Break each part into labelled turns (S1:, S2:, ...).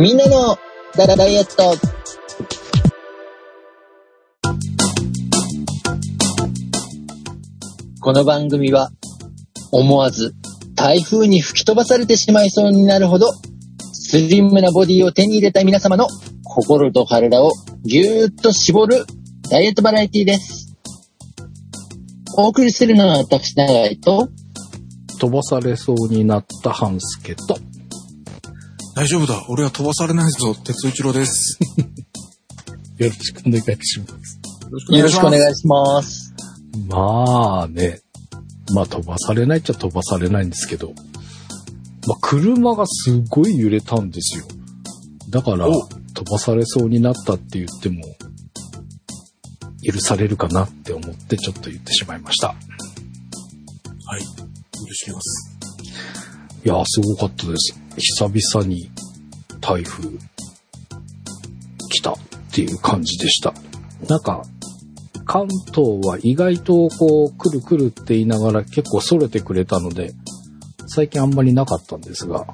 S1: みんなのダダダイエット。この番組は思わず台風に吹き飛ばされてしまいそうになるほどスリムなボディを手に入れた皆様の心と体をぎゅーっと絞るダイエットバラエティーです。お送りするのは私、長井と、
S2: 飛ばされそうになった半助と、
S3: 大丈夫だ。俺は飛ばされないぞ。鉄一郎で す。
S2: よろしくお願いします。
S1: よろしくお願いします。
S2: まあね、まあ飛ばされないっちゃ飛ばされないんですけど、まあ車がすごい揺れたんですよ。だから
S3: お、
S2: 飛ばされそうになったって言っても、許されるかなって思ってちょっと言ってしまいました。
S3: はい。許します。
S2: いやー、すごかったです。久々に台風来たっていう感じでした。なんか、関東は意外とこう、来る来るって言いながら結構逸れてくれたので、最近あんまりなかったんですが、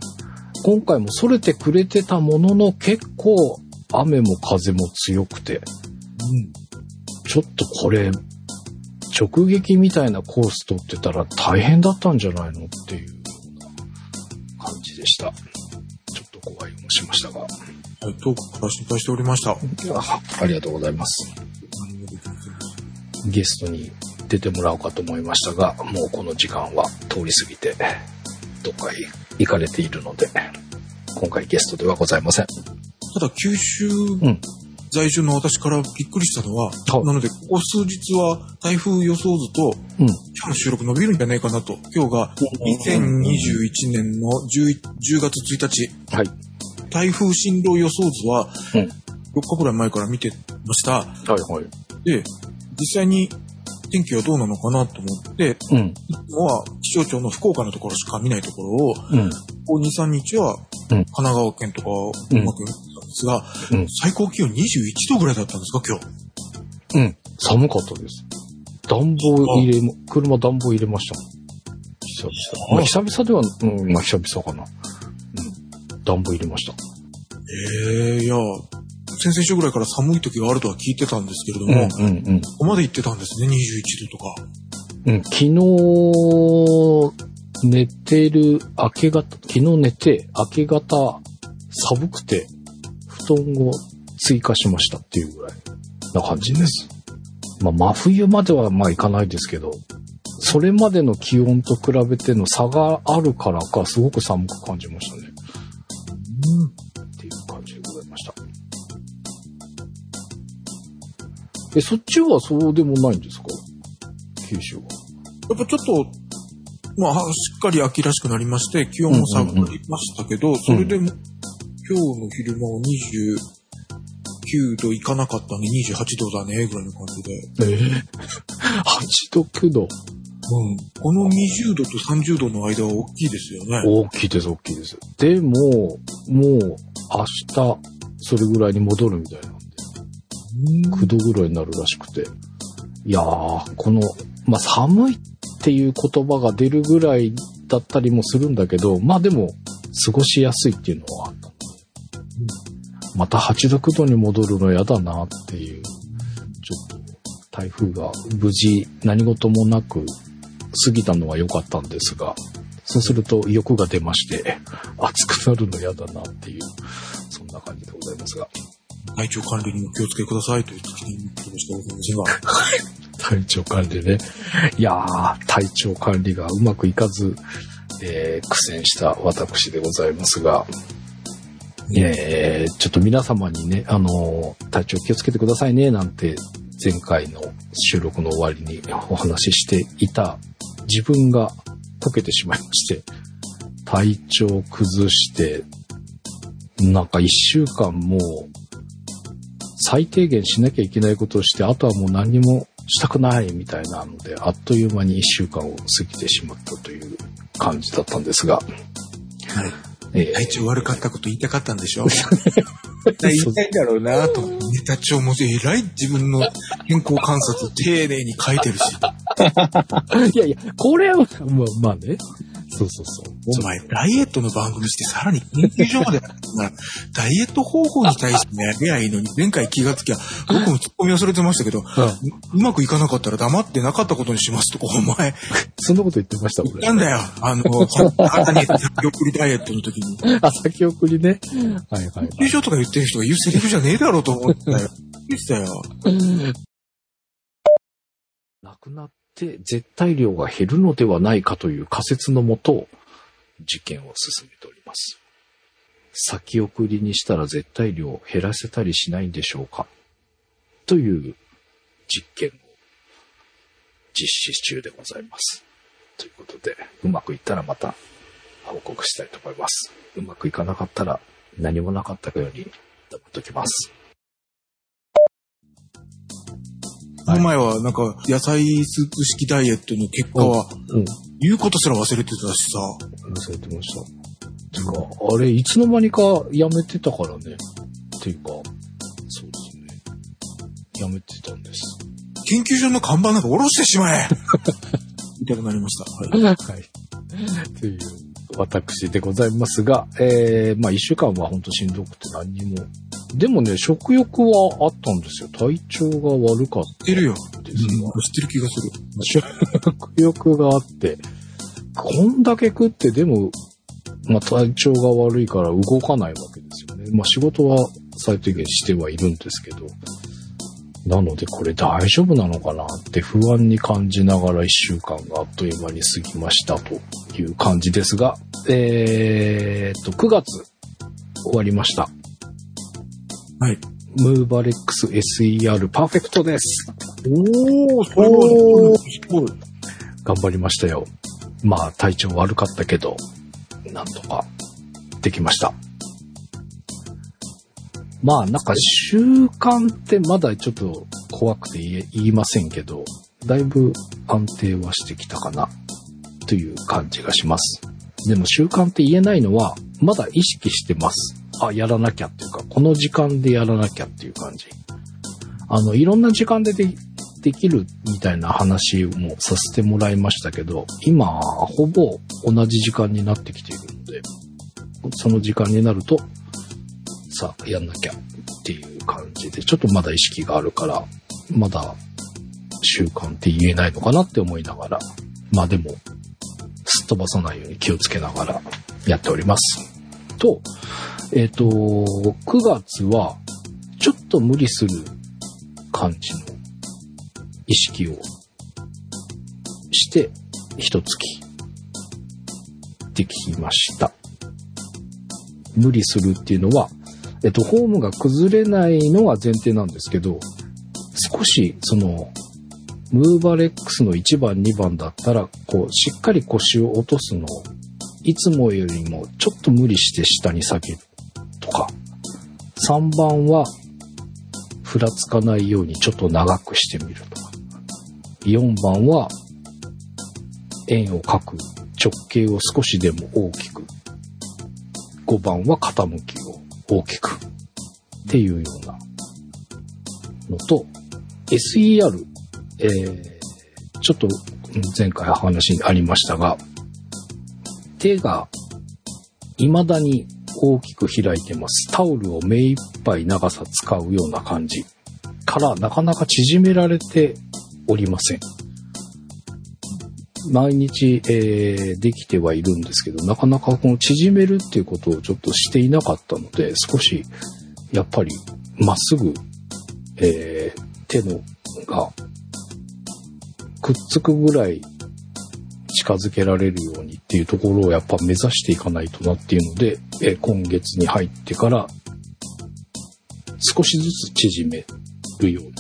S2: 今回も逸れてくれてたものの結構雨も風も強くて、ちょっとこれ、直撃みたいなコース取ってたら大変だったんじゃないのっていうでした。ちょっと怖いもしましたが。
S3: はい。遠くから心配しておりました。
S2: ありがとうございます。ゲストに出てもらおうかと思いましたが、もうこの時間は通り過ぎて、どっかへ行かれているので、今回ゲストではございません。
S3: ただ、九州
S2: ん
S3: 在住の私からびっくりしたのは、
S2: はい
S3: なので、ここ数日は台風予想図と、
S2: うん。
S3: 今日の収録伸びるんじゃないかなと。今日が2021年の 10, 10月1日。
S2: はい。
S3: 台風進路予想図は
S2: うん。
S3: 4日ぐらい前から見てました。
S2: はいはい。
S3: で、実際に天気はどうなのかなと思って、
S2: うん。
S3: は気象庁の福岡のところしか見ないところを、
S2: うん。
S3: ここ2、3日は
S2: うん
S3: 神奈川県とかをうまくですが、
S2: うん。
S3: 最高気温21度ぐらいだったんですか、今日。
S2: うん。寒かったです。暖房入れも、車暖房入れました。久々。まあ久々では、うん、まあ久々かな。うん。暖房入れました。
S3: ええいや、先々週ぐらいから寒い時があるとは聞いてたんですけれど
S2: うん
S3: も、
S2: うんうん。
S3: ここまで行ってたんですね、21度とか。
S2: うん、昨日、寝てる明け方、昨日寝て明け方、寒くて、布団を追加しましたっていうぐらいな感じです。まあ、真冬まではまあいかないですけど、それまでの気温と比べての差があるからか、すごく寒く感じましたね。っていう感じでございました。え、そっちはそうでもないんですか？九州は。
S3: やっぱちょっと、まあ、しっかり秋らしくなりまして、気温も下がりましたけど、それでも、今日の昼間は29度いかなかったんで、28度だね、ぐらいの感じで。
S2: ええ8度、9度。
S3: うん。この20度と30度の間は大きいですよね。
S2: 大きいです、大きいです。でも、もう、明日、それぐらいに戻るみたいなんで、9度ぐらいになるらしくて。いやー、この、まあ、寒いっていう言葉が出るぐらいだったりもするんだけど、まあでも、過ごしやすいっていうのは。また8度、9度に戻るの嫌だなっていう、ちょっと、台風が無事何事もなく過ぎたのは良かったんですが、そうすると欲が出まして、暑くなるの嫌だなっていう、そんな感じでございますが。
S3: 体調管理にも気をつけくださいという時に言ってしかござが。
S2: 体調管理ね。いやー、体調管理がうまくいかず、えー苦戦した私でございますが、えーちょっと皆様にね、あのー体調気をつけてくださいね、なんて、前回の収録の終わりにお話ししていた自分が溶けてしまいまして、体調崩して、なんか一週間もう、最低限しなきゃいけないことをして、あとはもう何にもしたくないみたいなので、あっという間に一週間を過ぎてしまったという感じだったんですが、
S3: はい。
S2: えー
S3: 体調悪かったこと言いたかったんでしょ？言いたいんだろうなと。ネタ帳もえらい自分の健康観察丁寧に書いてるし。
S2: いやいや、これは、まあ、まあね、そうそうそう。
S3: お前、ダイエットの番組してさらに研究所まで、ま あダイエット方法に対してね、やりゃいいのに、前回気がつきゃ、僕もツッコミ忘れてましたけど、うまくいかなかったら黙ってなかったことにしますとか、お前、
S2: そんなこと言ってました、俺。
S3: なんだよ、あの、あなたに先送りダイエットの時に。
S2: あ、先送りね。はいはい、はい。
S3: 研究所とか言ってる人が言うセリフじゃねえだろうと思ったよ。言ってたよ。
S2: なくなって絶対量が減るのではないかという仮説のもと、実験を進めております。先送りにしたら絶対量を減らせたりしないんでしょうか？という実験を実施中でございます。ということで、うまくいったらまた報告したいと思います。うまくいかなかったら何もなかったかように黙っときます。
S3: この前は、なんか、野菜スープ式ダイエットの結果は、
S2: うん。
S3: 言うことすら忘れてたしさ、
S2: 忘れてました。てか、あれ、いつの間にかやめてたからね。っていうか、そうですね。やめてたんです。
S3: 研究所の看板なんか下ろしてしまえ みたいになりました。はい。
S2: はい。という、私でございますが、えー、まあ一週間は本当しんどくて何にも。でもね、食欲はあったんですよ。体調が悪かっ
S3: 知ってるよ。
S2: たんで
S3: うん、知ってる気がする。
S2: 食欲があって、こんだけ食ってでも、まあ体調が悪いから動かないわけですよね。まあ仕事は最低限してはいるんですけど、なのでこれ大丈夫なのかなって不安に感じながら一週間があっという間に過ぎましたという感じですが、えーっと、9月終わりました。
S3: はい。
S2: ムーバレックス SER パーフェクトです。
S3: おー、それ
S2: お
S3: は、すごい。
S2: 頑張りましたよ。まあ体調悪かったけど、なんとかできました。まあなんか習慣ってまだちょっと怖くて言え言いませんけど、だいぶ安定はしてきたかなという感じがします。でも習慣って言えないのは、まだ意識してます。あ、やらなきゃっていうか、この時間でやらなきゃっていう感じ。あの、いろんな時間ででできるみたいな話もさせてもらいましたけど、今、ほぼ同じ時間になってきているので、その時間になると、さあ、やんなきゃっていう感じで、ちょっとまだ意識があるから、まだ習慣って言えないのかなって思いながら、まあでも、すっ飛ばさないように気をつけながらやっております。と、えっ、と、9月は、ちょっと無理する感じの意識をして、一月できました。無理するっていうのは、えっと、フォームが崩れないのが前提なんですけど、少し、その、ムーバレックスの1番、2番だったら、こう、しっかり腰を落とすのを、いつもよりもちょっと無理して下に下げか、3番は、ふらつかないようにちょっと長くしてみるとか、4番は、円を描く直径を少しでも大きく、5番は傾きを大きく。っていうようなのと、SER、えー、ちょっと前回話にありましたが、手が未だに大きく開いてます。タオルを目いっぱい長さ使うような感じからなかなか縮められておりません。毎日、えーできてはいるんですけど、なかなかこの縮めるっていうことをちょっとしていなかったので、少し、やっぱり、まっすぐ、えー手のが、くっつくぐらい近づけられるようにっていうところをやっぱ目指していかないとなっていうので、えー今月に入ってから、少しずつ縮めるように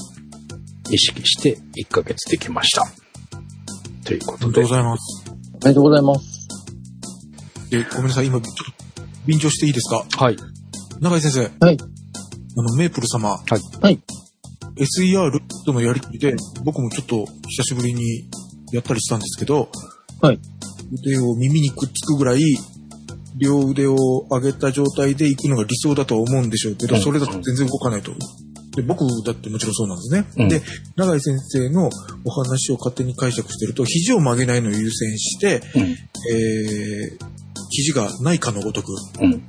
S2: 意識して1ヶ月できました。ということで
S3: ありがとうご。ざいます。
S1: おめでとうございます。
S3: で、ごめんなさい、今、ちょっと、便乗していいですか？
S2: はい。
S3: 永井先生。
S1: はい。
S3: あの、メープル様。
S2: はい。
S1: はい。
S3: SER とのやりとりで、僕もちょっと久しぶりにやったりしたんですけど、
S1: はい。
S3: 腕を耳にくっつくぐらい、両腕を上げた状態で行くのが理想だとは思うんでしょうけど、
S2: うん
S3: それだと全然動かないと。で僕だってもちろんそうなんですね。
S2: うん
S3: で、永井先生のお話を勝手に解釈してると、肘を曲げないのを優先して、
S2: うん。
S3: ええー、肘がないかのごとく、
S2: うん。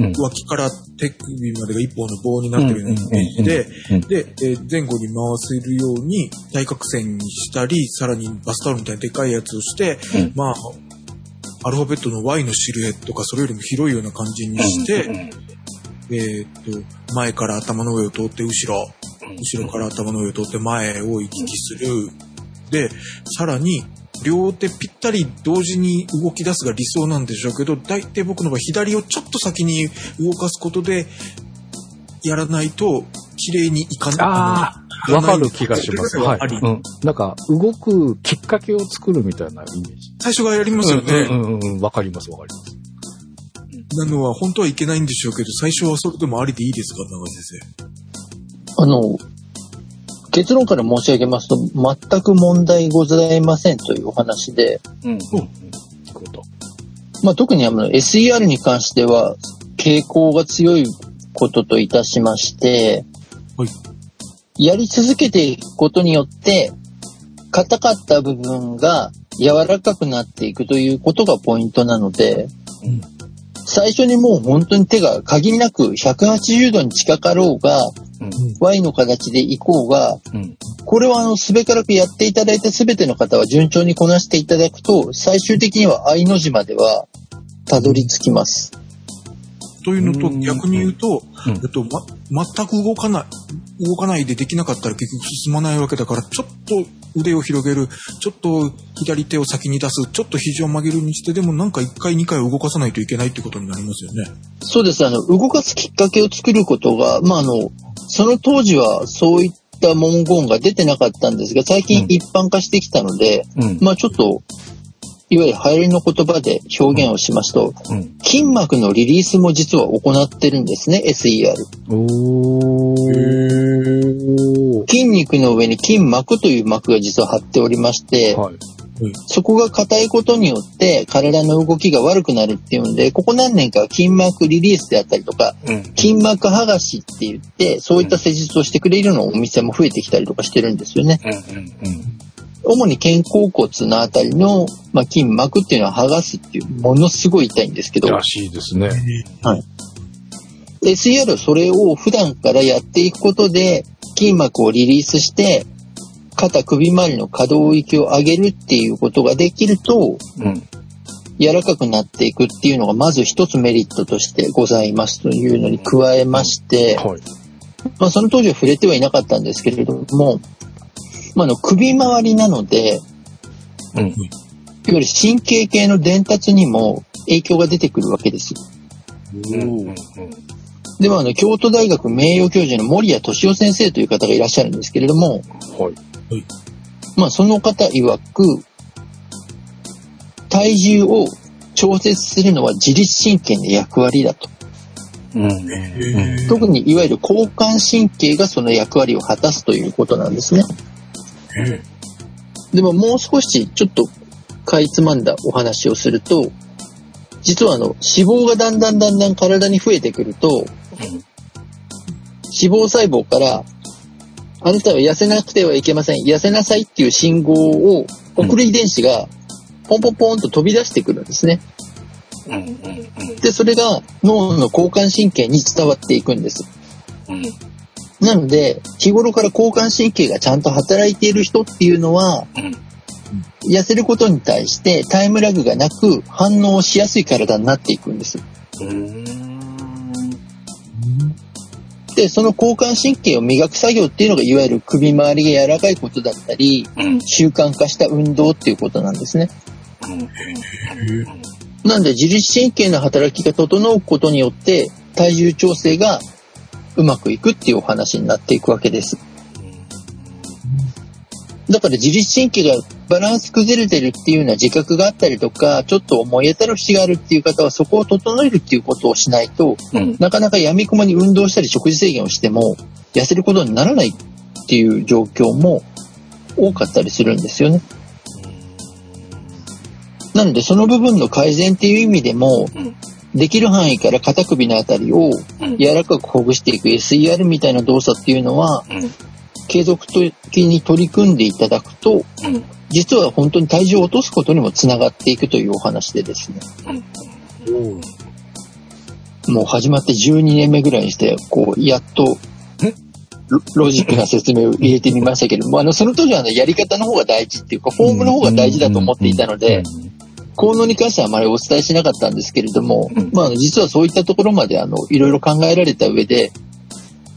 S2: うん。
S3: 脇から手首までが一本の棒になってるようなイメージで、
S2: うん
S3: で、えー前後に回せるように対角線にしたり、さらにバスタオルみたいなでかいやつをして、
S2: うん
S3: まあ、アルファベットの Y のシルエットかそれよりも広いような感じにして、
S2: うん
S3: えーっと、前から頭の上を通って後ろ、後ろから頭の上を通って前を行き来する。で、さらに、両手ぴったり同時に動き出すが理想なんでしょうけど、大体僕の場合左をちょっと先に動かすことで、やらないと、綺麗にいかない。
S2: わかる気がします。はい。うん。なんか、動くきっかけを作るみたいなイメージ。
S3: 最初がやりますよね。
S2: うんうんうん。わかります、わかります。
S3: なのは本当はいけないんでしょうけど、最初はそれでもありでいいですか、長井先
S1: あの、結論から申し上げますと、全く問題ございませんというお話で、
S2: うん。うん。聞くと。
S1: まあ、特にあの SER に関しては、傾向が強いことといたしまして、
S3: はい
S1: やり続けていくことによって、硬かった部分が柔らかくなっていくということがポイントなので、
S2: うん
S1: 最初にもう本当に手が限りなく180度に近かろうが、
S2: うん。
S1: Y の形でいこうが、
S2: うん。
S1: これはあの、すべからくやっていただいたすべての方は順調にこなしていただくと、最終的には愛の字まではたどり着きます。
S3: というのと
S2: うん
S3: 逆に言うと、
S2: うん
S3: えっと、ま、全く動かない、動かないでできなかったら結局進まないわけだから、ちょっと腕を広げる、ちょっと左手を先に出す、ちょっと肘を曲げるにしてでもなんか1回2回動かさないといけないってことになりますよね。
S1: そうです。あの、動かすきっかけを作ることが、まあ、あの、その当時はそういった文言が出てなかったんですが、最近
S2: うん
S1: 一般化してきたので、
S2: うん。
S1: まあ、ちょっと、いわゆる流行りの言葉で表現をしますと、
S2: うん。
S1: 筋膜のリリースも実は行ってるんですね、SER。筋肉の上に筋膜という膜が実は張っておりまして、
S2: はい。
S1: そこが硬いことによって体の動きが悪くなるっていうんで、ここ何年かは筋膜リリースであったりとか、
S2: うん。
S1: 筋膜剥がしって言って、そういった施術をしてくれるようなお店も増えてきたりとかしてるんですよね。
S2: うん。うん。
S1: 主に肩甲骨のあたりの、まあ、筋膜っていうのは剥がすっていう、ものすごい痛いんですけど、
S2: らしいですね。
S1: SER はそれを普段からやっていくことで、筋膜をリリースして、肩首周りの可動域を上げるっていうことができると、
S2: うん。
S1: 柔らかくなっていくっていうのがまず一つメリットとしてございますというのに加えまして、
S2: はい。
S1: まあ、その当時は触れてはいなかったんですけれども、まあ、あの首周りなので、
S2: うん。
S1: いわゆる神経系の伝達にも影響が出てくるわけです。
S2: うん。
S1: でもあの、京都大学名誉教授の森谷敏夫先生という方がいらっしゃるんですけれども、
S2: はい。
S1: まあ、その方曰く、体重を調節するのは自律神経の役割だと。
S2: うん。
S3: へ
S1: 特にいわゆる交感神経がその役割を果たすということなんですね。
S3: え
S1: でももう少しちょっとかいつまんだお話をすると、実はあの脂肪がだんだんだんだん体に増えてくると、脂肪細胞から、あなたは痩せなくてはいけません。痩せなさいっていう信号を送る遺伝子がポンポンポンと飛び出してくるんですね。で、それが脳の交感神経に伝わっていくんです。
S2: うん。
S1: なので、日頃から交感神経がちゃんと働いている人っていうのは、
S2: うん
S1: 痩せることに対してタイムラグがなく反応しやすい体になっていくんです。
S2: うん。
S1: で、その交感神経を磨く作業っていうのが、いわゆる首周りが柔らかいことだったり、
S2: うん。
S1: 習慣化した運動っていうことなんですね。なんで、自律神経の働きが整うことによって、体重調整がうまくいくっていうお話になっていくわけです。だから自律神経がバランス崩れてるっていうような自覚があったりとか、ちょっと思い当たる節があるっていう方はそこを整えるっていうことをしないと、
S2: うん。
S1: なかなか闇雲に運動したり食事制限をしても痩せることにならないっていう状況も多かったりするんですよね。なのでその部分の改善っていう意味でも、
S2: うん
S1: できる範囲から肩首のあたりを
S2: うん。
S1: 柔らかくほぐしていく SER みたいな動作っていうのは、
S2: うん。
S1: 継続的に取り組んでいただくと、
S2: うん。
S1: 実は本当に体重を落とすことにもつながっていくというお話でですね。もう始まって12年目ぐらいにして、こう、やっと、ロロジックな説明を入れてみましたけれども、あの、その当時はあの、やり方の方が大事っていうか、フォームの方が大事だと思っていたので、効能に関してはあまりお伝えしなかったんですけれども、
S2: うん
S1: まあ、実はそういったところまで、あの、いろいろ考えられた上で、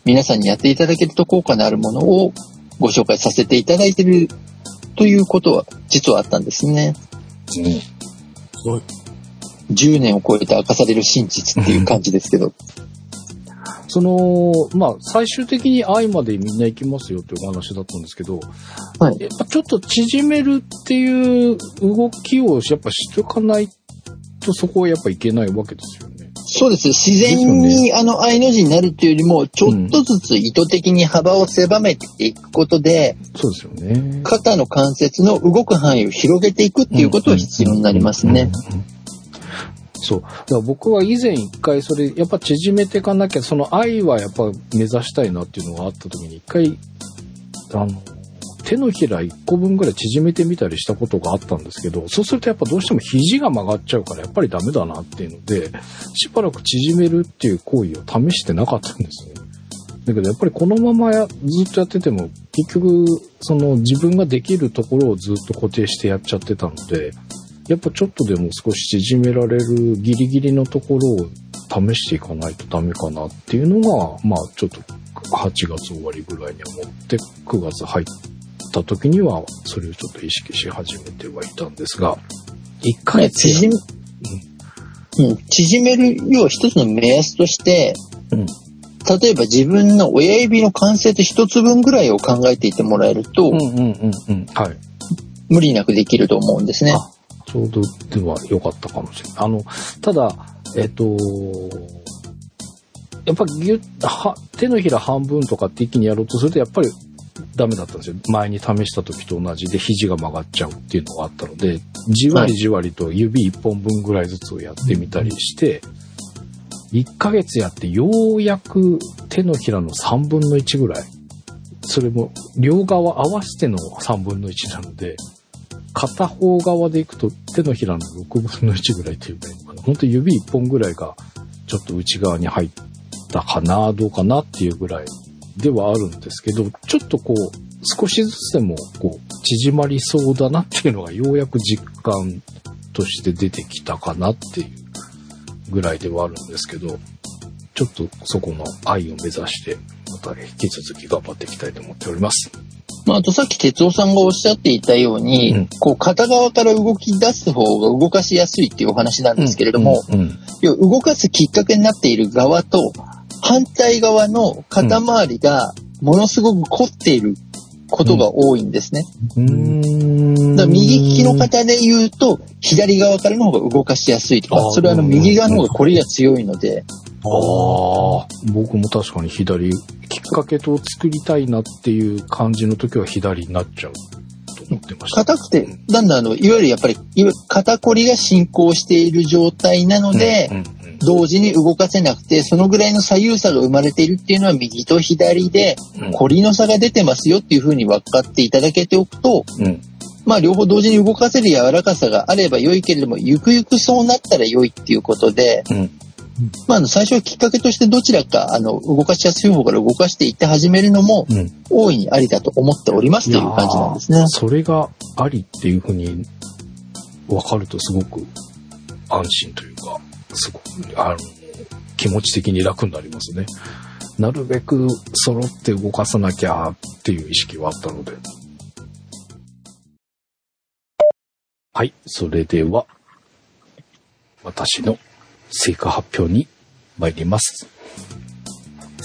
S1: 皆さんにやっていただけると効果のあるものをご紹介させていただいているということは、実はあったんですね。
S2: うん
S3: すごい。
S1: 10年を超えて明かされる真実っていう感じですけど。
S2: その、まあ、最終的に愛までみんな行きますよっていうお話だったんですけど、
S1: はい
S2: やっぱちょっと縮めるっていう動きをやっぱしておかないとそこはやっぱいけないわけですよね。
S1: そうです。自然に、あの、愛の字になるっていうよりも、ちょっとずつ意図的に幅を狭めていくことで、
S2: そうですよね。
S1: 肩の関節の動く範囲を広げていくっていうことが必要になりますね。
S2: うんうんうんそう。だから僕は以前一回それ、やっぱ縮めていかなきゃ、その愛はやっぱ目指したいなっていうのがあった時に一回、あの、手のひら1個分ぐらい縮めてみたりしたことがあったんですけど、そうするとやっぱどうしても肘が曲がっちゃうからやっぱりダメだなっていうので、しばらく縮めるっていう行為を試してなかったんですね。だけどやっぱりこのままやずっとやってても、結局、その自分ができるところをずっと固定してやっちゃってたので、やっぱちょっとでも少し縮められるギリギリのところを試していかないとダメかなっていうのが、まあちょっと8月終わりぐらいに思って9月入った時にはそれをちょっと意識し始めてはいたんですが、1ヶ
S1: ね
S2: 月や
S1: 縮め、うん、縮める要は一つの目安として、
S2: うん
S1: 例えば自分の親指の関節一つ分ぐらいを考えていてもらえると、
S2: うんうんうんうん。はい。
S1: 無理なくできると思うんですね。
S2: あちょうどでは良かったかもしれない。あの、ただ、えっと、やっぱぎゅっは、手のひら半分とかって一気にやろうとすると、やっぱりダメだったんですよ。前に試した時と同じで肘が曲がっちゃうっていうのがあったので、じわりじわりと指一本分ぐらいずつをやってみたりして、1ヶ月やってようやく手のひらの3分の1ぐらい。それも両側合わせての3分の1なので、片方側でいくと手のひらの6分の1ぐらいっていうかいいのかな。本当指1本ぐらいがちょっと内側に入ったかな、どうかなっていうぐらいではあるんですけど、ちょっとこう、少しずつでもこう、縮まりそうだなっていうのがようやく実感として出てきたかなっていうぐらいではあるんですけど、ちょっとそこの愛を目指して、また引き続き頑張っていきたいと思っております。
S1: まあ、あとさっき哲夫さんがおっしゃっていたように、
S2: うん。
S1: こう片側から動き出す方が動かしやすいっていうお話なんですけれども、
S2: うん、うん
S1: 要は動かすきっかけになっている側と反対側の肩周りがものすごく凝っていることが多いんですね。
S2: うーん。
S1: だ右利きの方で言うと左側からの方が動かしやすいとか、それはあの右側の方がこれが強いので、
S2: ああ、僕も確かに左、きっかけと作りたいなっていう感じの時は左になっちゃうと思ってました。
S1: 硬くて、だんだんあの、いわゆるやっぱり、肩こりが進行している状態なので、
S2: うんうん。
S1: 同時に動かせなくて、そのぐらいの左右差が生まれているっていうのは右と左で、
S2: うん。
S1: コリの差が出てますよっていうふうに分かっていただけておくと、
S2: うん。
S1: まあ両方同時に動かせる柔らかさがあれば良いけれども、ゆくゆくそうなったら良いっていうことで、
S2: うん
S1: まあ最初はきっかけとしてどちらか、あの、動かしやすい方から動かしていって始めるのも、
S2: うん
S1: 大いにありだと思っておりますという感じなんですね。
S2: それがありっていうふうに分かるとすごく安心というか、すごく、あの、気持ち的に楽になりますね。なるべく揃って動かさなきゃっていう意識はあったので。はい、それでは、私の成果発表に参ります。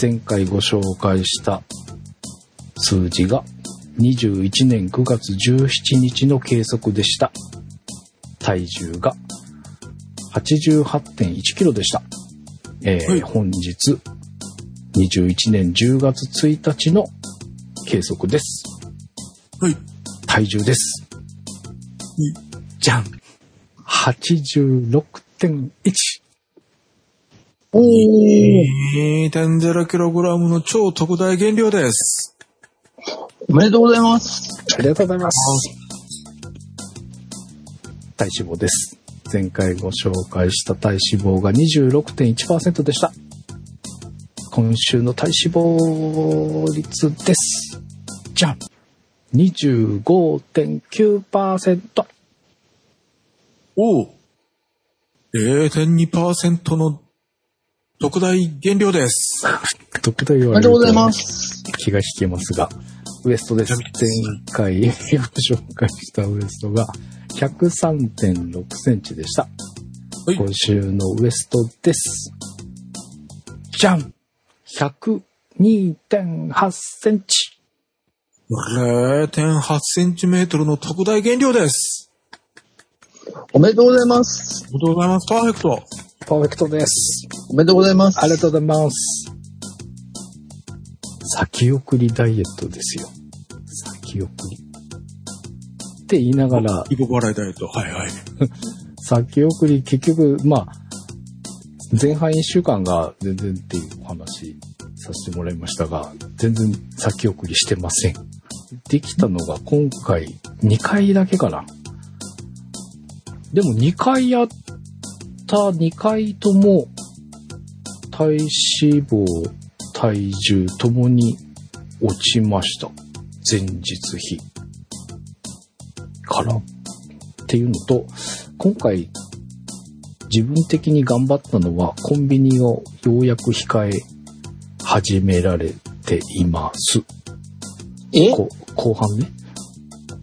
S2: 前回ご紹介した数字が21年9月17日の計測でした。体重が88.1キロでした。えー
S3: はい
S2: 本日21年10月1日の計測です。
S3: はい。
S2: 体重です。
S3: い
S2: じゃん !86.1!
S1: おー
S3: 2.0キログラムの超特大減量です。
S1: おめでとうございます。
S2: ありがとうございます。体脂肪です。前回ご紹介した体脂肪が26.1%でした。今週の体脂肪率です。じゃん !25.9%。
S3: おう !0.2% の特大減量です。
S2: 特大言
S1: お
S2: われると
S1: めでとうございます。
S2: 気が引けますが、ウエストです。前回ご紹介したウエストが103.6センチでした。
S3: はい
S2: 今週のウエストです。じゃん !102.8 センチ。
S3: 0.8センチメートルの特大減量です。
S1: おめでとうございます。
S3: おめでとうございます。パーフェクト。
S2: パーフェクトです。
S1: おめでとうございます。
S2: ありがとうございます。先送りダイエットですよ。先送り。って言いながら、
S3: リボ払いダイエット。はいはい。
S2: 先送り結局、まあ、前半1週間が全然っていうお話させてもらいましたが、全然先送りしてません。できたのが今回2回だけかな。でも2回やった2回とも体脂肪、体重ともに落ちました。前日比から。っていうのと、今回自分的に頑張ったのはコンビニをようやく控え始められています。
S1: え？
S2: こ後半ね。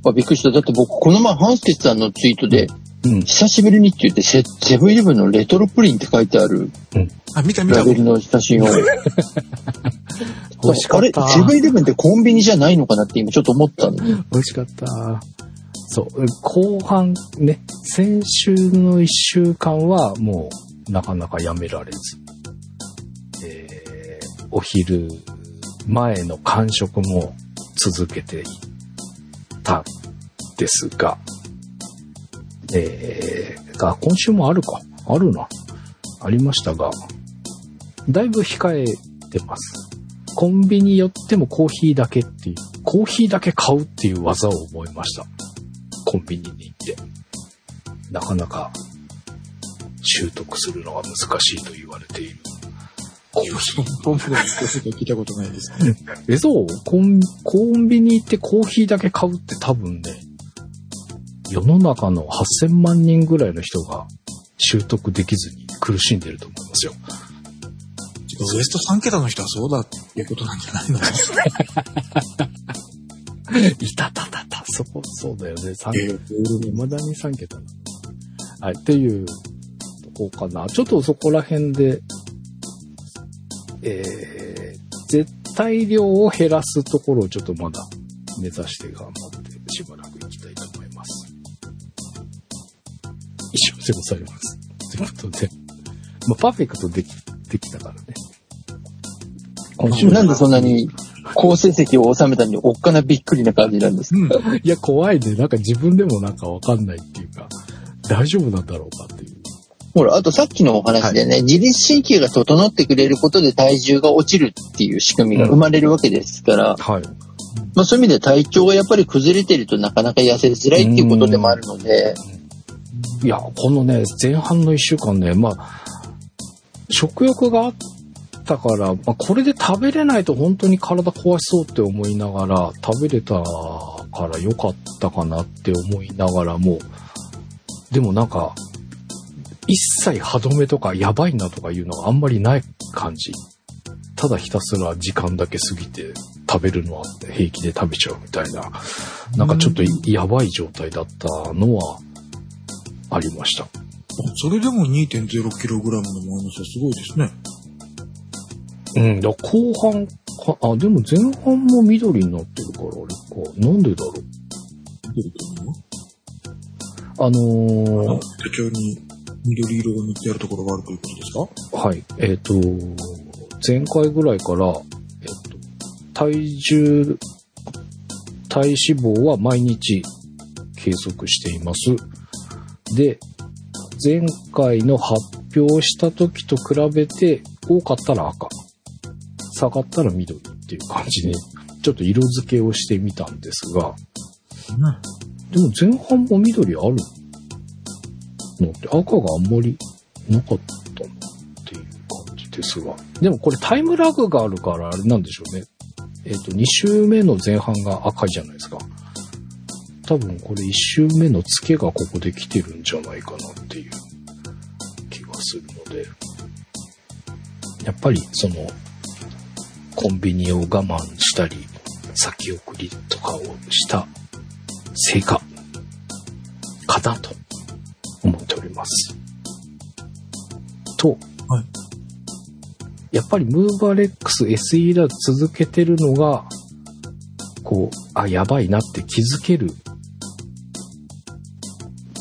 S1: あびっくりした。だって僕、この前、ハンスケツさんのツイートで、
S2: うん。
S1: 久しぶりにって言ってセ、セブンイレブンのレトロプリンって書いてある
S3: あ、見た見た
S1: ラ。ベルの写真を。
S2: 美味しか
S1: あれ
S2: った。
S1: セブンイレブンってコンビニじゃないのかなって今ちょっと思ったの。
S2: 美味しかった。そう。後半ね、先週の一週間はもうなかなかやめられず。えー、お昼前の間食も続けていたんですが、えー、が今週もあるか。あるな。ありましたが、だいぶ控えてます。コンビニ寄ってもコーヒーだけっていう、コーヒーだけ買うっていう技を覚えました。コンビニに行って。なかなか習得するのが難しいと言われている。コーヒー。
S3: ポンプの人しか聞いたことないです。
S2: え、そう？コンコンビニ行ってコーヒーだけ買うって多分ね、世の中の8000万人ぐらいの人が習得できずに苦しんでると思いますよ。
S3: ウエスト3桁の人はそうだっていうことなんじゃないの？
S2: いたたたた、そう、そうだよね。3
S3: えー
S2: 未だに3桁。はい、っていうとこかな。ちょっとそこら辺で、えー、絶対量を減らすところをちょっとまだ目指して頑張ってしばらく以上でございます。ということで、まあ、パーフェクトでき、できたからね。今週
S1: なんでそんなに好成績を収めたのにおっかなびっくりな感じなんですか？
S3: うん。
S2: いや、怖いね。なんか自分でもなんかわかんないっていうか、大丈夫なんだろうかっていう。
S1: ほら、あとさっきのお話でね、自律神経が整ってくれることで体重が落ちるっていう仕組みが生まれるわけですから、
S2: はい。
S1: まあそういう意味で体調がやっぱり崩れてるとなかなか痩せづらいっていうことでもあるので、
S2: いや、このね、前半の一週間ね、まあ、食欲があったから、まあ、これで食べれないと本当に体壊しそうって思いながら、食べれたから良かったかなって思いながらも、でもなんか、一切歯止めとかやばいなとかいうのがあんまりない感じ。ただひたすら時間だけ過ぎて食べるのは平気で食べちゃうみたいな、なんかちょっとやばい状態だったのはありました。
S3: それでも 2.0kg のマイナスはすごいですね。
S2: うん、だ後半か、あ、でも前半も緑になってるから、あれか。なんでだろう。
S3: どういうことなの
S2: あの
S3: 手帳に緑色が塗ってあるところがあるということですか？
S2: ーはい。えっ、と、前回ぐらいから、えっ、と、体重、体脂肪は毎日計測しています。で、前回の発表した時と比べて、多かったら赤、下がったら緑っていう感じに、ちょっと色付けをしてみたんですが、でも前半も緑あるのって赤があんまりなかったなっていう感じですが。でもこれタイムラグがあるからあれなんでしょうね。えっ、と、2周目の前半が赤いじゃないですか。多分これ1周目の付けがここで来てるんじゃないかなっていう気がするので。やっぱりその、コンビニを我慢したり、先送りとかをした成果かなと思っております。と、
S3: はい
S2: やっぱりムーバレックス SE ラ続けてるのが、こう、あ、やばいなって気づける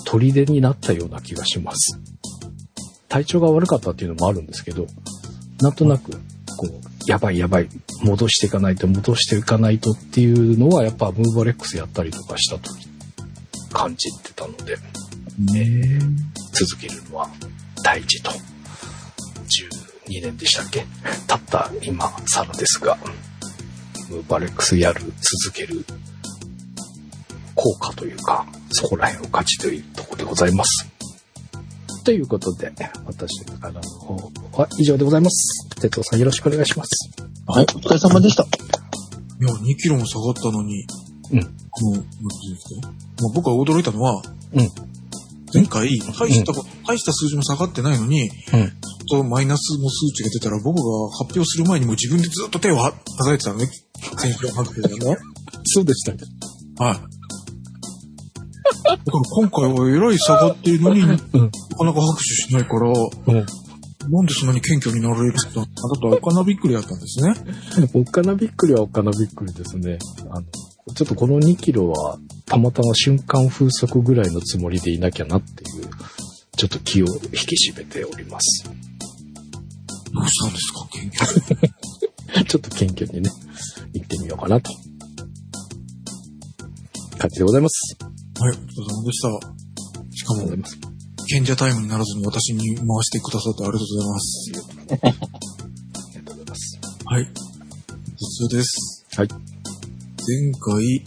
S2: 砦になったような気がします。体調が悪かったっていうのもあるんですけど、なんとなく、こう、やばいやばい、戻していかないと、戻していかないとっていうのは、やっぱムーバレックスやったりとかした時、感じてたので、ね続けるのは大事と。12年でしたっけ？たった今更ですが、ムーバレックスやる、続ける効果というか、そこら辺を感じているところでございます。ということで、私からの方は以上でございます。テトさんよろしくお願いします。
S1: はい、お疲れ様でした。
S3: いや、2キロも下がったのに、
S2: うん
S3: あの、なんていうんですかまあ、僕は驚いたのは、
S2: うん
S3: 前回、大したこと、大した数字も下がってないのに、
S2: うん。
S3: とマイナスの数値が出たら、僕が発表する前にも自分でずっと手をは叩いてたのね。先週の発表でね。
S2: そうでしたね。
S3: はい。だから今回はえらい下がっているのに、なか
S2: うん。
S3: なか拍手しないから、
S2: うん。
S3: なんでそんなに謙虚になられるんだだとおかなびっくりだったんですね。
S2: おっかなびっくりはおっかなびっくりですね。あの、ちょっとこの2キロは、たまたま瞬間風速ぐらいのつもりでいなきゃなっていう、ちょっと気を引き締めております。
S3: どうしたんですか、謙虚。
S2: ちょっと謙虚にね、行ってみようかなと。感じでございます。
S3: はい、お疲れ様でした。しかも。賢者タイムにならずに私に回してくださってありがとうございます。
S2: ありがとうございます。
S3: はい。普通です。
S2: はい。
S3: 前回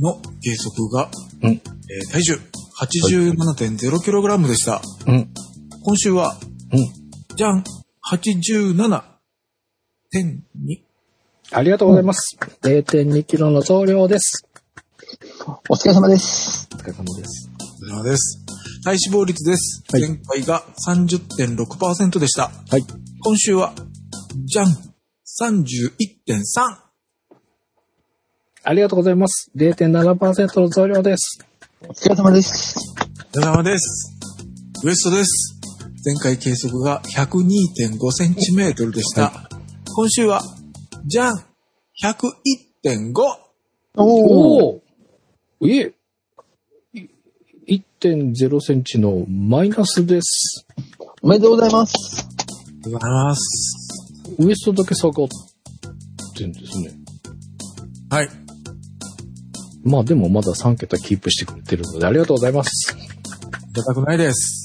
S3: の計測が、
S2: うん
S3: えー体重 87.0kg でした。
S2: うん。
S3: 今週は、
S2: うん。
S3: じゃん !87.2。
S2: ありがとうございます。0.2キロの増量です。
S1: お疲れ様です。
S2: お疲れ様です。
S3: こちらです。体脂肪率です。
S2: はい
S3: 前回が30.6%でした。
S2: はい。
S3: 今週は、じゃん !31.3!
S2: ありがとうございます。0.7%の増量です。
S1: お疲れ様です。
S3: お疲れ様です。ウエストです。前回計測が102.5センチメートルでした。今週は、じゃん !101.5!
S1: おー。
S2: おおえ、い1.0センチのマイナスです。
S1: おめでとうございます。
S3: ありがとうございます。
S2: ウエストだけ下がってんですね。
S3: はい。
S2: まあでもまだ3桁キープしてくれてるのでありがとうございます。
S3: いただくないです。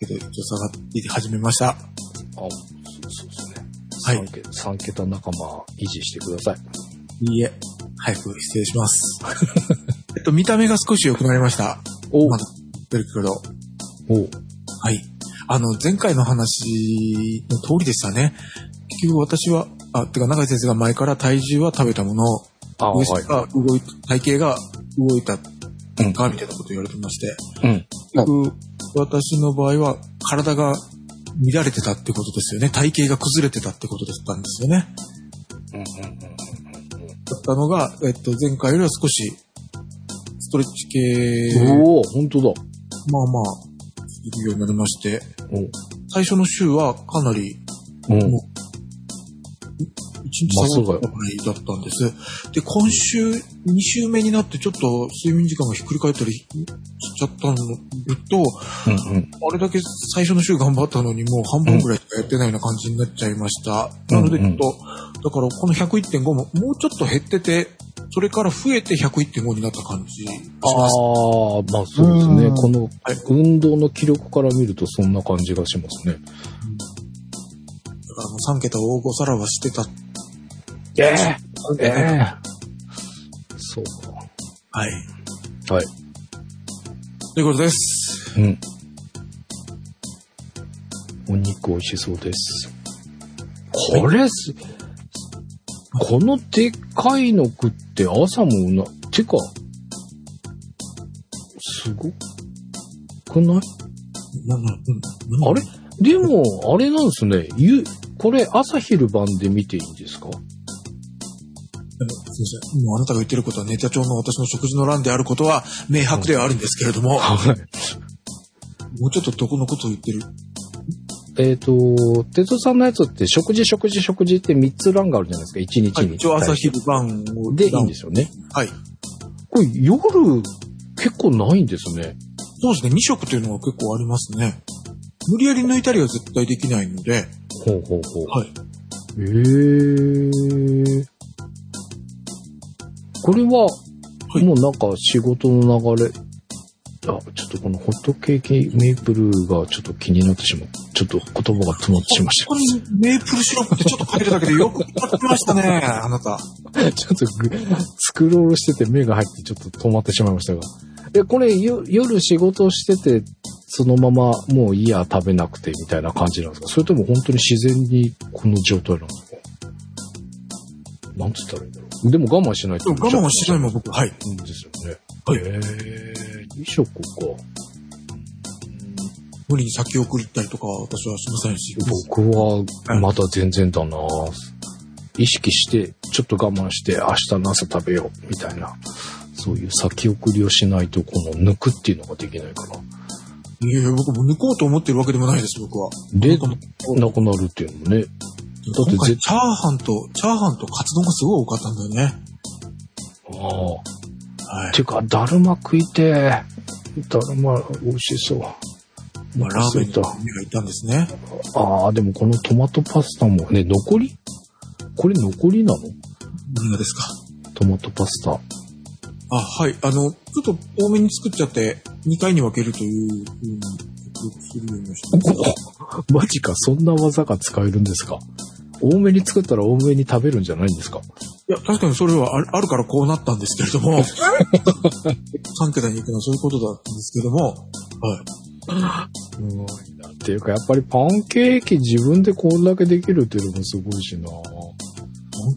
S3: けど、ちょっと下がって始めました。
S2: あ、そうですね。
S3: はい
S2: 3桁。3桁仲間維持してください。
S3: いいえ、早く失礼します。えっと、見た目が少し良くなりました。
S2: お
S3: まだ言ってるけど。
S2: お
S3: はい。あの、前回の話の通りでしたね。結局私は、あ、てか、中井先生が前から体重は食べたもの、
S2: あ、
S3: ウエスが動い体型が動いた
S2: うん
S3: か、みたいなこと言われてまして。
S2: うん。
S1: はい
S3: 結局、私の場合は、体が乱れてたってことですよね。体型が崩れてたってことだったんですよね。
S2: うんうんうん
S3: だったのが、えっと、前回よりは少し、ストレッチ系、
S2: うん。おお本当だ。
S3: まあまあ、いるようになりまして、
S2: お
S3: 最初の週はかなり、
S2: うん。
S3: も一日下がったぐらいだったんです。で、今週、2週目になってちょっと睡眠時間がひっくり返ったりしちゃったのと、
S2: うんうん。
S3: あれだけ最初の週頑張ったのにもう半分ぐらいしかやってないような感じになっちゃいました。なのでちょっと、だからこの101.5ももうちょっと減ってて、それから増えて101.5になった感じがし
S2: あ
S3: ます。
S2: あ、まあそうですね。
S1: うん
S2: この
S3: はい
S2: 運動の記録から見るとそんな感じがしますね。
S3: だからもう3桁大御さらはしてた。
S2: ええええそうか。
S3: はい。
S2: はい。
S3: ということです。
S2: うん。お肉美味しそうです。これす、このでっかいの食って朝もうな、てか、すごくない？
S3: な、な、うん。
S2: あれ？でも、あれなんですね。ゆ、これ朝昼晩で見ていいんですか？
S3: すいません。もうあなたが言ってることはネタ帳の私の食事の欄であることは明白ではあるんですけれども、
S2: はい。
S3: もうちょっとどこのことを言ってる？
S2: えっ、と、哲夫さんのやつって食事、食事、食事って3つ欄があるじゃないですか。1日
S3: はい、
S2: に。
S3: 一応朝昼晩を。
S2: でいいんですよね。
S3: はい。
S2: これ夜結構ないんですね。
S3: そうですね。2食というのは結構ありますね。無理やり抜いたりは絶対できないので、
S2: ほうほうほう。
S3: はい。
S2: へえ。これは、
S3: はい
S2: もうなんか仕事の流れ、あ、ちょっとこのホットケーキメープルがちょっと気になってしまう。ちょっと言葉が詰まってしまい
S3: ここにメープルシロップってちょっとかけるだけでよく使ってましたね、あなた。
S2: ました。ちょっとグスクロールしてて目が入ってちょっと止まってしまいましたが。え、これよ夜仕事してて、そのままもういいや食べなくてみたいな感じなんですか？それとも本当に自然にこの状態なんですかなんつったらいい。でも我慢しないと。
S3: 我慢はしないもん、僕。はい。
S2: うんですよね。
S3: はい
S2: へえ、2食か。
S3: 無理に先送り行ったりとかは私はしませんし。
S2: 僕はまだ全然だな意識して、ちょっと我慢して明日の朝食べよう、みたいな。そういう先送りをしないと、この抜くっていうのができないから。
S3: いやいや、僕も抜こうと思ってるわけでもないです、僕は。
S2: で、
S3: な
S2: くなるっていうのもね。
S3: 今回
S2: 絶
S3: チャーハンと、チャーハンとカツ丼がすごい多かったんだよね。
S2: ああ。
S3: はい。
S2: てか、だるま食いてえ。だるま、美味しそう。
S3: まあ、ラーメンに
S2: た。
S3: 目がいたんですね。
S2: ああ、でもこのトマトパスタも、ね、残り？これ残りなの？
S3: 何がですか
S2: トマトパスタ。
S3: あ、はい。あの、ちょっと多めに作っちゃって、2回に分けるというふうに、するようにしてます。
S2: マジか、そんな技が使えるんですか？多めに作ったら多めに食べるんじゃないんですか？
S3: いや、確かにそれはあるからこうなったんですけれども、3桁に行くのはそういうことだったんですけども、はい。
S2: すごいな。っていうか、やっぱりパンケーキ自分でこんだけできるっていうのもすごいしな。
S3: パン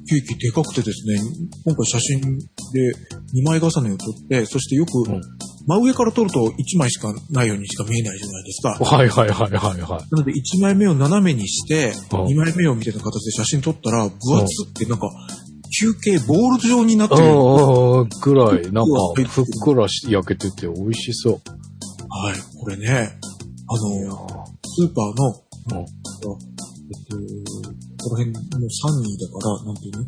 S3: ケーキでかくてですね、今回写真で2枚重ねを撮って、そしてよく
S2: うん
S3: 真上から撮ると1枚しかないようにしか見えないじゃないですか。
S2: はいはいはいはいはい。
S3: なので1枚目を斜めにして、
S2: うん
S3: 2枚目をみたいな形で写真撮ったら、分厚ってなんか、球形ボール状になってる。
S2: ああ、ぐらい、なん
S3: うん
S2: か、ふっくらし焼けてて美味しそう。
S3: はい。これね、あの、スーパーの、
S2: うん
S3: えっと、ここら辺の3位だから、なんていうの？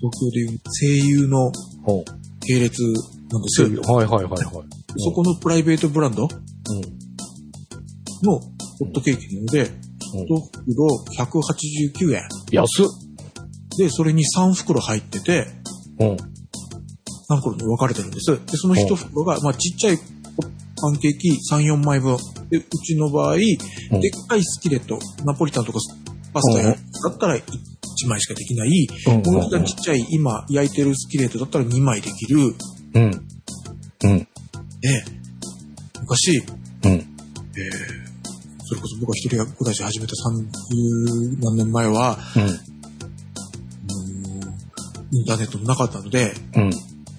S3: 東京でいう声優の系列なんですよ。
S2: はいはいはいはい。
S3: そこのプライベートブランド？
S2: うん。
S3: のホットケーキなので、
S2: うん
S3: 1袋189円。
S2: 安っ。
S3: で、それに3袋入ってて、
S2: うん。
S3: 3袋に分かれてるんです。で、その1袋が、まあちっちゃいパンケーキ3、4枚分。で、うちの場合、でっかいスキレット、ナポリタンとかパスタやだったら1枚しかできない。
S2: うん。
S3: もう一段ちっちゃい、今焼いてるスキレットだったら2枚できる。
S2: うん。うん。
S3: で、昔、
S2: うん。
S3: えーそれこそ僕が一人暮らし始めた30何年前は、
S2: うん。
S3: インターネットもなかったので、
S2: うん。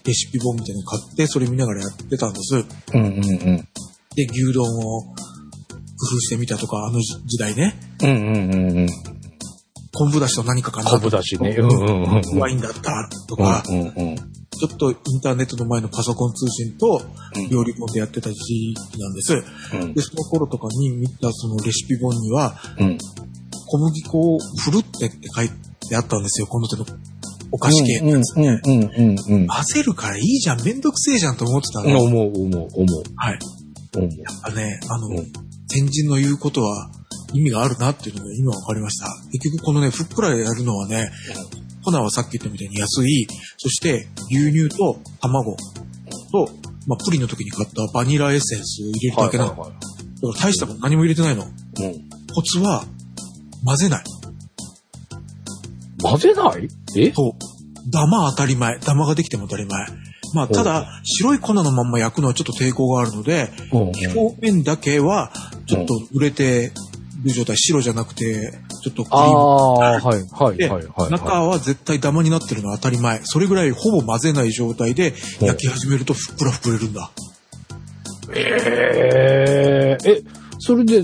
S3: レシピ本みたいなの買って、それ見ながらやってたんです。
S2: うん。うん。うん。
S3: で、牛丼を工夫してみたとか、あの時代ね、
S2: うん。うん。うん。
S3: 昆布だしと何かかな
S2: 昆布だしね。うん。うん。うん。
S3: ワインだったとか、
S2: うん。うん。
S3: ちょっとインターネットの前のパソコン通信と
S2: うん
S3: 料理本でやってた時期なんです。
S2: うん
S3: で、その頃とかに見たそのレシピ本には、
S2: うん。
S3: 小麦粉をふるってって書いてあったんですよ、この手のお菓子系のやつ。混ぜるからいいじゃん、めんどくせえじゃんと思ってたの。
S2: 思う、思う、思う。
S3: はい。
S2: 思う。
S3: あね、あの、
S2: うん
S3: 先人の言うことは意味があるなっていうのが今わかりました。結局このね、ふっくらやるのはね、粉はさっき言ったみたいに安い、そして牛乳と卵と、まあ、プリンの時に買ったバニラエッセンスを入れるだけなの。だか
S2: は
S3: ら大したこと何も入れてないの。コツは、混ぜない。
S2: 混ぜない？え？
S3: そう。ダマ当たり前。ダマができても当たり前。まあ、ただ、白い粉のまんま焼くのはちょっと抵抗があるので、表面だけは、ちょっと売れてる状態、白じゃなくて、ちょっとクリ
S2: あ
S3: ーム。
S2: あ、はい、はい、
S3: で、
S2: はい、はい。
S3: 中は絶対ダマになってるのは当たり前。それぐらいほぼ混ぜない状態で
S2: うん
S3: 焼き始めるとふっくら膨れるんだ。
S2: えええ、それで、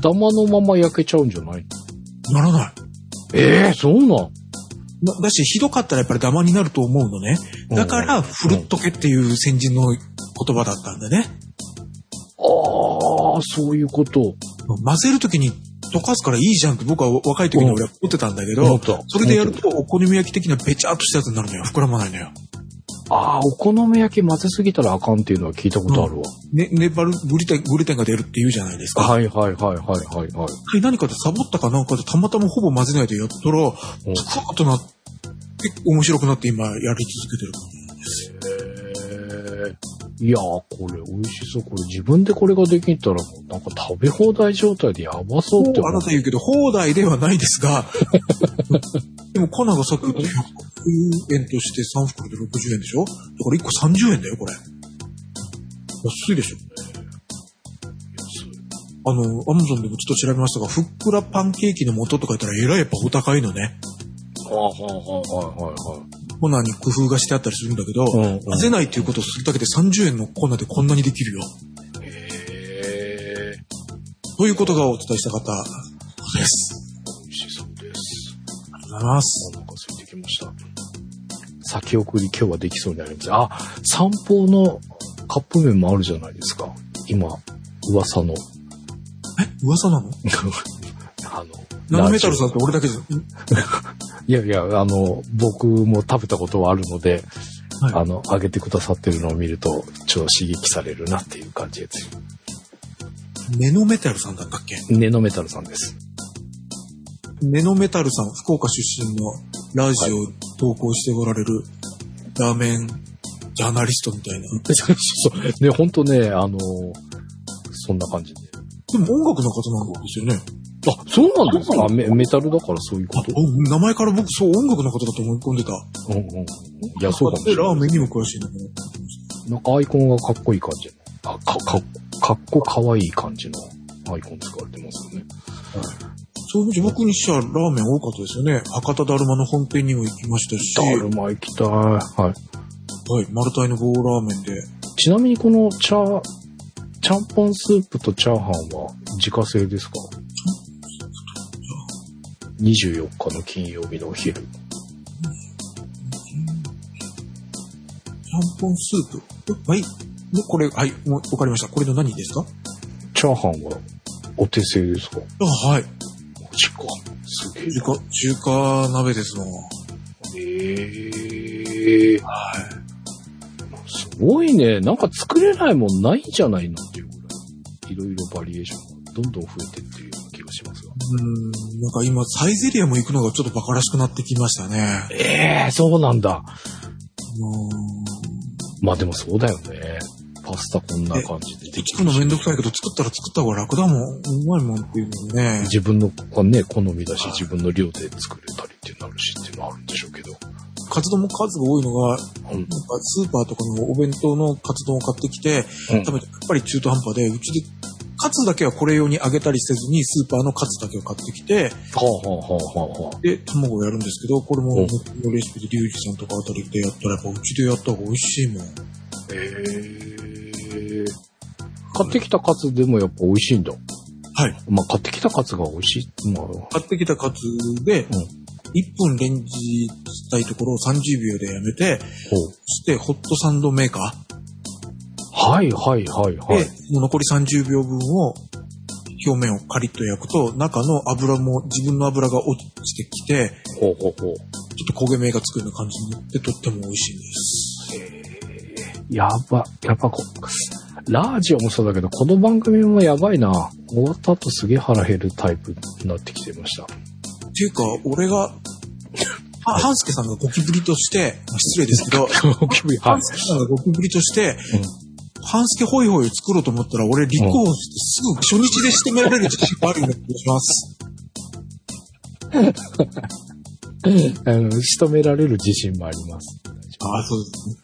S2: ダマのまま焼けちゃうんじゃない？
S3: ならない。
S2: ええそうなん？
S3: だだし、ひどかったらやっぱりダマになると思うのね。だから、ふるっとけっていう先人の言葉だったんだね。
S2: ああ、そういうこと。
S3: 混ぜるときに溶かすからいいじゃんって僕は若い時に俺は思ってたんだけどそれでやるとお好み焼き的なべちゃっとしたやつになるのよ。膨らまないのよ。
S2: ああ、お好み焼き混ぜすぎたらあかんっていうのは聞いたことあるわ。
S3: ね、ネバル、グルテン、グルテンが出るって言うじゃないですか。
S2: はいはいはいはいはいはい。
S3: はい、何かでサボったかなんかでたまたまほぼ混ぜないでやったら、スクワッとなって、面白くなって今やり続けてる。
S2: へえいやー、これ美味しそう。これ自分でこれができたら、もうなんか食べ放題状態でやばそうって
S3: あなた言うけど、放題ではないですが、でも粉がさっき言った100円として3袋で60円でしょ？だから1個30円だよ、これ。安いでしょあの、アマゾンでもちょっと調べましたが、ふっくらパンケーキの素とか言ったらえらいやっぱお高いのね。
S2: はあはあはあはいはい
S3: 粉に工夫がしてあったりするんだけど、
S2: うんうん
S3: 混ぜないっていうことをするだけで30円の粉でこんなにできるよ。
S2: へえ
S3: ということがお伝えしたかったです。
S2: 美味しそうです。
S3: ありがとうございます。
S2: お腹空いてきました。先送り今日はできそうになります。あ、散歩のカップ麺もあるじゃないですか。今、噂の。
S3: え？噂なの？
S2: あの、
S3: ナノメタルさんって俺だけじゃ、ん
S2: オいやいや、あの、僕も食べたことはあるので、
S3: はい
S2: あの、あげてくださってるのを見ると、超刺激されるなっていう感じです。
S3: ネノメタルさんだったっけ？
S2: ネノメタルさんです。
S3: ネノメタルさん、福岡出身のラジオ投稿しておられるラーメンジャーナリストみたいな。
S2: そ うそう。ね、ほんとね、あの、そんな感じで。
S3: でも音楽の方なんですよね。
S2: あ、そうなんですか？メメタルだからそういう
S3: あ
S2: こと？
S3: お名前から僕そう音楽の方だと思い込んでた。
S2: うんうん。いや、そうかもしれない。
S3: でラーメンにも詳しいな
S2: なんかアイコンがかっこいい感じの。あ、か、か、かっこかわいい感じのアイコン使われてますよね。
S3: たそういう僕にしちゃラーメン多かったですよね。博多だるまの本店にも行きましたし、
S2: だるま行きたい。はい。
S3: はい、マルタイの棒ラーメンで。
S2: ちなみにこのチャー、ちゃんぽんスープとチャーハンは自家製ですか？?24 日の金曜日のお昼。
S3: ちゃんぽんスープ。はい。でこれ、はい、もうわかりました。これの何ですか？
S2: チャーハンはお手製ですか？
S3: あ、はい。
S2: マジか。すげえ
S3: 中華、中華鍋ですの。
S2: ええ
S3: はい。
S2: すごいね。なんか作れないもんないんじゃないのっていうぐらい、いろいろバリエーションがどんどん増えてってう
S3: ん、なんか今、サイゼリアも行くのがちょっとバカらしくなってきましたね。
S2: ええそうなんだ。
S3: うん。
S2: まあでもそうだよね。パスタこんな感じででき
S3: 作るのめんどくさいけど、作ったら作った方が楽だもん。うまいもんっていうのね。
S2: 自分のね、好みだし、自分の量で作れたりってなるしっていうのはあるんでしょうけど。
S3: カツ丼も数が多いのが、
S2: うん。
S3: なんかスーパーとかのお弁当のカツ丼を買ってきて、
S2: うん
S3: 食べてやっぱり中途半端で、うちで、カツだけはこれ用に揚げたりせずに、スーパーのカツだけを買ってきて、
S2: はあはあはあはあはあ。
S3: で、卵をやるんですけど、これも、レシピでリュウジさんとかあたりでやったら、やっぱうちでやった方が美味しいもん。
S2: ええ買ってきたカツでもやっぱ美味しいんだ。
S3: はい。
S2: まあ買ってきたカツが美味しい。まあ、
S3: 買ってきたカツで、1分レンジしたいところを30秒でやめて。そしてホットサンドメーカ
S2: はいはいはい
S3: ーで、
S2: はい。
S3: その残り30秒分を表面をカリッと焼くと、中の油も自分の油が落ちてきて、
S2: ほうほうほう。
S3: ちょっと焦げ目がつくような感じになって、とっても美味しいんです。
S2: やば、やっぱこ、ラジオもそうだけど、この番組もやばいな。終わった後すげえ腹減るタイプになってきてました。
S3: っていうか、俺が、はハンスケさんがゴキブリとして、まあ失礼ですけど、ハンスケさんがゴキブリとして、ハンスケホイホイを作ろうと思ったら、俺立候補してすぐ初日で仕留められる自信があるような気がします。
S2: あの、仕留められる自信もあります。
S3: ああ、そうですね。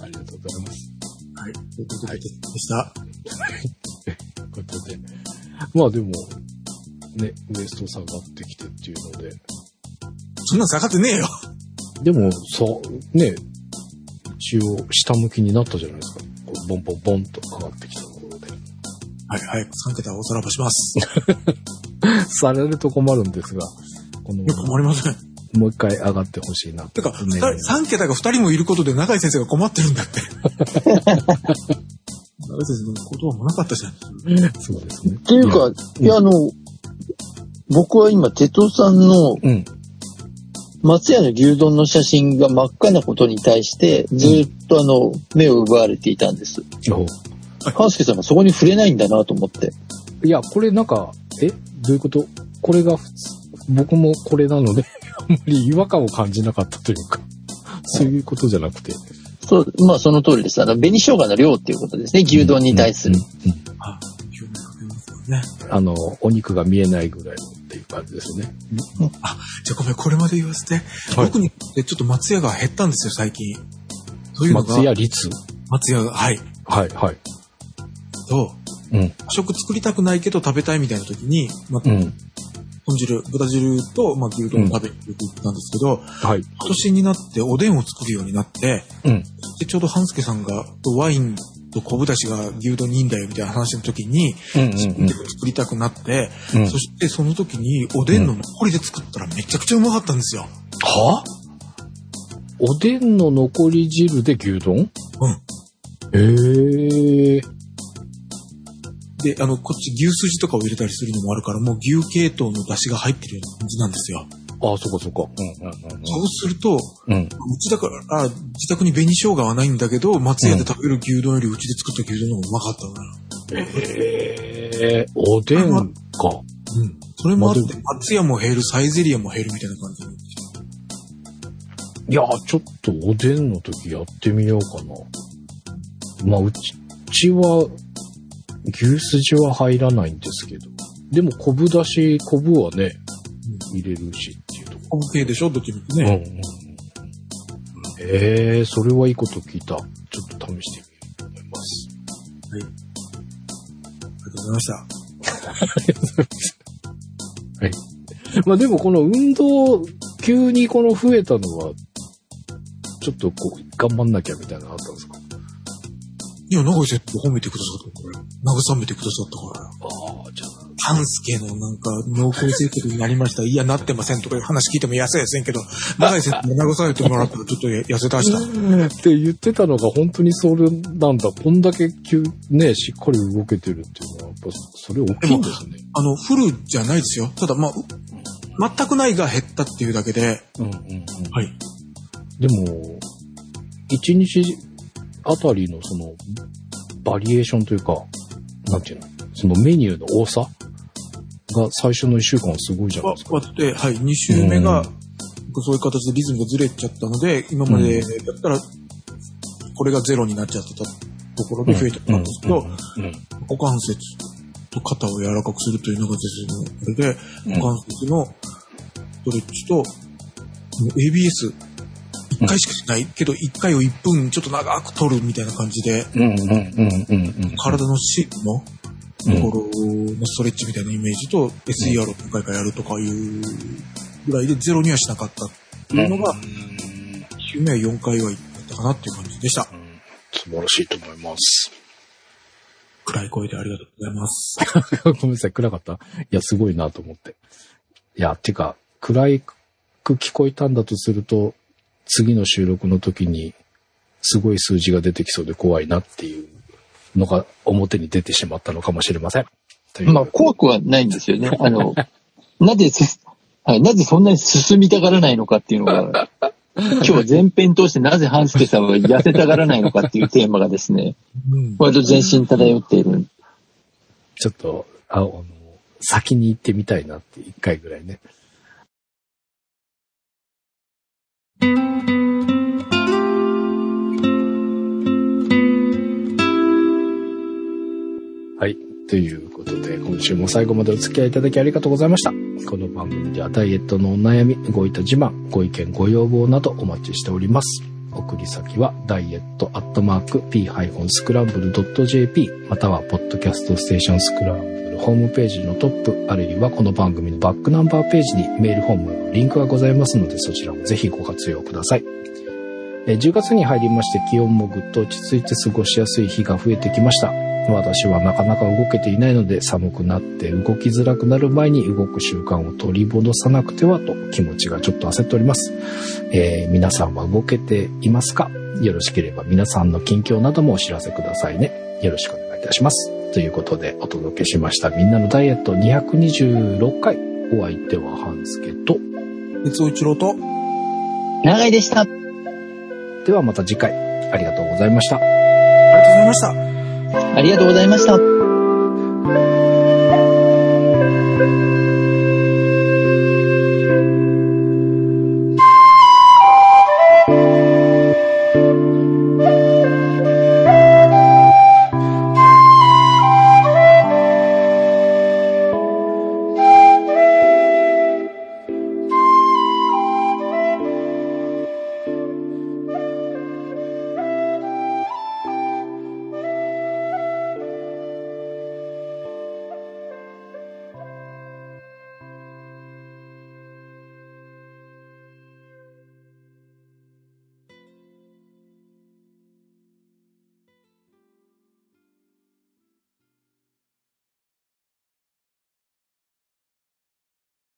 S2: ありがとうございます。
S3: はい。ということで、でした。
S2: ということで。まあでも、ね、ウエスト下がってきてっていうので。
S3: そんなん下がってねえよ。
S2: でも、そう、ね、一応下向きになったじゃないですか。こうボンボンボンと上がってきたところで。
S3: はい、早く3桁おさらばします。
S2: されると困るんですが、この
S3: いや、困りません。
S2: もう一回上がってほしいな
S3: てか、
S2: ね
S3: 二人3桁が2人もいることで永井先生が困ってるんだって。永井先生の言葉もなかったじゃん。
S2: そうですね。
S1: っていうか、いや、あの、僕は今、哲夫さんの
S2: うん。
S1: 松屋の牛丼の写真が真っ赤なことに対して、ずっとあの、目を奪われていたんです。
S2: お
S1: 半助さんがそこに触れないんだなと思って。
S2: いや、これなんか、え？どういうこと？これが普通、僕もこれなので、あんまり違和感を感じなかったというか、そういうことじゃなくて。
S1: そう、まあその通りです。あの、紅生姜の量っていうことですね。牛丼に対する。
S2: うんうんうん
S3: ね。
S2: あの、お肉が見えないぐらいのっていう感じですね。
S3: じゃあごめん、これまで言わせて。
S2: はい
S3: 僕にちょっと松屋が減ったんですよ、最近。というのが、
S2: 松屋率
S3: 松屋が、はい。
S2: はい、はい。
S3: と、
S2: う？ん。
S3: 食作りたくないけど食べたいみたいな時に、まあ、
S2: うん。
S3: 豚汁、豚汁と、まあ、牛丼を食べに行ったんですけど、
S2: はい。
S3: 今年になっておでんを作るようになって、
S2: うん。
S3: で、ちょうど半助さんが、とワインと昆布だしが牛丼にいいんだよみたいな話の時に、
S2: うんうんうん
S3: 作りたくなって、
S2: うん
S3: そしてその時におでんの残りで作ったらめちゃくちゃうまかったんですよ。
S2: は？おでんの残り汁で牛丼？
S3: うん。
S2: へえ。
S3: で、あの、こっち牛すじとかを入れたりするのもあるから、もう牛系統の出汁が入ってるような感じなんですよ。
S2: ああ、そこそこ。うんうんうん
S3: そうすると、
S2: う
S3: ちだから、あ自宅に紅生姜はないんだけど、松屋で食べる牛丼よりうちで作った牛丼の方がうまかったな。
S2: へえ。おでんか。
S3: うん。それもあって松屋も減る、サイゼリアも減るみたいな感じなんですよ。
S2: いや、ちょっとおでんの時やってみようかな。まあ、うち、うちは、牛すじは入らないんですけど。でも、昆布だし、昆布はね、入れるしっていうとこ
S3: 昆布系でしょ？どっちみ。ね。
S2: うんうんうん。ええそれはいいこと聞いた。ちょっと試してみようと思います。
S3: はい。ありがとうございました。
S2: はい。まあでもこの運動、急にこの増えたのは、ちょっとこう、頑張んなきゃみたいなのあったんですか？
S3: いや、長井先生褒めてくださったから。慰めてくださったから。
S2: ああ、じゃあ。
S3: 半助のなんか濃厚接触になりました。いや、なってませんとかいう話聞いても痩せやせんけど、長井先生に慰めてもらったらちょっと痩せたした。
S2: って言ってたのが本当にそれなんだ。こんだけ急、ね、しっかり動けてるっていうのは、やっぱそれ大きいんですね。
S3: あの、フルじゃないですよ。ただ、まあ、う全くないが減ったっていうだけで、
S2: うんうんうん。
S3: はい。
S2: でも、一日あたりのその、バリエーションというか、なんていうの？そのメニューの多さが最初の一週間はすごいじゃないですか。
S3: 割って、はい、2週目が、そういう形でリズムがずれちゃったので、今までだったら、これがゼロになっちゃってたところで増えてたんですけど、股関節と肩を柔らかくするというのが先生ので、
S2: うん。
S3: 股関節のストレッチと、ABS、1回しかしない。けど、1回を1分ちょっと長く取るみたいな感じで。体の芯のところのストレッチみたいなイメージと、SER を何回かやるとかいうぐらいでゼロにはしなかったっていうのが、
S2: うん
S3: 1週目は4回は行ったかなっていう感じでした。
S2: 素晴らしいと思います。
S3: 暗い声でありがとうございます。
S2: ごめんなさい、暗かった？いや、すごいなと思って。いや、てか、暗く聞こえたんだとすると、次の収録の時に、すごい数字が出てきそうで怖いなっていうのが表に出てしまったのかもしれません。
S1: まあ、怖くはないんですよね。あの、なぜす、はい、なぜそんなに進みたがらないのかっていうのが、今日は前編通してなぜ半助さんは痩せたがらないのかっていうテーマがですね、
S3: うん。
S1: 割と全身漂っている。
S2: ちょっと、あの、先に行ってみたいなって、一回ぐらいね。ということで、今週も最後までお付き合いいただきありがとうございました。この番組ではダイエットのお悩み、ごいた自慢、ご意見、ご要望などお待ちしております。送り先は、ダイエットアットマーク p-scramble.jp または、ポッドキャストステーションスクランブルホームページのトップ、あるいはこの番組のバックナンバーページにメールフォームのリンクがございますので、そちらもぜひご活用ください。10月に入りまして気温もぐっと落ち着いて過ごしやすい日が増えてきました。私はなかなか動けていないので寒くなって動きづらくなる前に動く習慣を取り戻さなくてはと気持ちがちょっと焦っております。えー皆さんは動けていますか？よろしければ皆さんの近況などもお知らせくださいね。よろしくお願いいたします。ということでお届けしましたみんなのダイエット226回。お相手は半助と。
S3: 三尾一郎と、
S1: 長井でした。
S2: ではまた次回ありがとうございました。
S3: ありがとうございました。
S1: ありがとうございました。